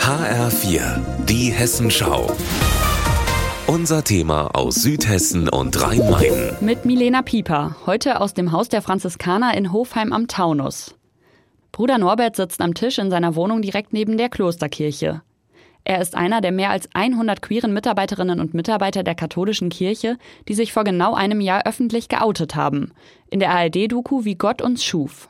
HR4, die Hessenschau. Unser Thema aus Südhessen und Rhein-Main. Mit Milena Pieper, heute aus dem Haus der Franziskaner in Hofheim am Taunus. Bruder Norbert sitzt am Tisch in seiner Wohnung direkt neben der Klosterkirche. Er ist einer der mehr als 100 queeren Mitarbeiterinnen und Mitarbeiter der katholischen Kirche, die sich vor genau einem Jahr öffentlich geoutet haben. In der ARD-Doku Wie Gott uns schuf.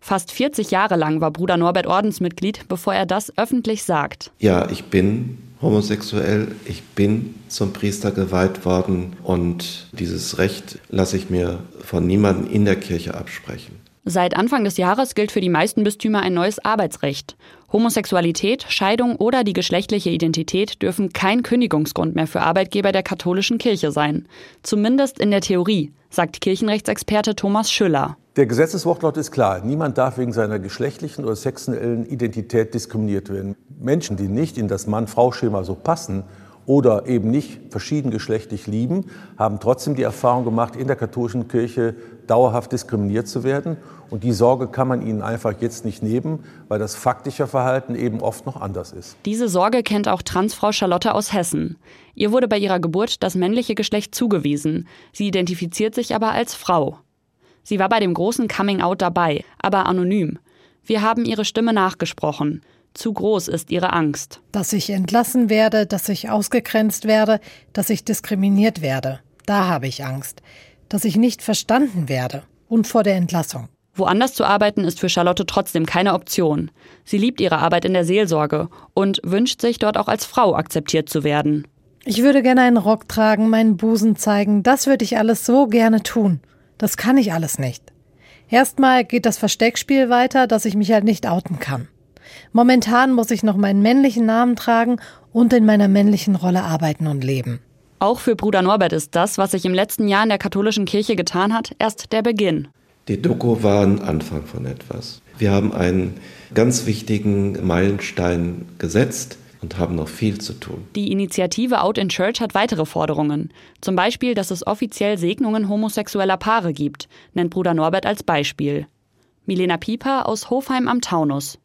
Fast 40 Jahre lang war Bruder Norbert Ordensmitglied, bevor er das öffentlich sagt. Ja, ich bin homosexuell, ich bin zum Priester geweiht worden und dieses Recht lasse ich mir von niemandem in der Kirche absprechen. Seit Anfang des Jahres gilt für die meisten Bistümer ein neues Arbeitsrecht. Homosexualität, Scheidung oder die geschlechtliche Identität dürfen kein Kündigungsgrund mehr für Arbeitgeber der katholischen Kirche sein. Zumindest in der Theorie, sagt Kirchenrechtsexperte Thomas Schüller. Der Gesetzeswortlaut ist klar. Niemand darf wegen seiner geschlechtlichen oder sexuellen Identität diskriminiert werden. Menschen, die nicht in das Mann-Frau-Schema so passen oder eben nicht verschiedengeschlechtlich lieben, haben trotzdem die Erfahrung gemacht, in der katholischen Kirche dauerhaft diskriminiert zu werden. Und die Sorge kann man ihnen einfach jetzt nicht nehmen, weil das faktische Verhalten eben oft noch anders ist. Diese Sorge kennt auch Transfrau Charlotte aus Hessen. Ihr wurde bei ihrer Geburt das männliche Geschlecht zugewiesen. Sie identifiziert sich aber als Frau. Sie war bei dem großen Coming-out dabei, aber anonym. Wir haben ihre Stimme nachgesprochen. Zu groß ist ihre Angst. Dass ich entlassen werde, dass ich ausgegrenzt werde, dass ich diskriminiert werde. Da habe ich Angst. Dass ich nicht verstanden werde. Und vor der Entlassung. Woanders zu arbeiten ist für Charlotte trotzdem keine Option. Sie liebt ihre Arbeit in der Seelsorge und wünscht sich dort auch als Frau akzeptiert zu werden. Ich würde gerne einen Rock tragen, meinen Busen zeigen. Das würde ich alles so gerne tun. Das kann ich alles nicht. Erstmal geht das Versteckspiel weiter, dass ich mich halt nicht outen kann. Momentan muss ich noch meinen männlichen Namen tragen und in meiner männlichen Rolle arbeiten und leben. Auch für Bruder Norbert ist das, was sich im letzten Jahr in der katholischen Kirche getan hat, erst der Beginn. Die Doku war ein Anfang von etwas. Wir haben einen ganz wichtigen Meilenstein gesetzt und haben noch viel zu tun. Die Initiative Out in Church hat weitere Forderungen. Zum Beispiel, dass es offiziell Segnungen homosexueller Paare gibt, nennt Bruder Norbert als Beispiel. Milena Pieper aus Hofheim am Taunus.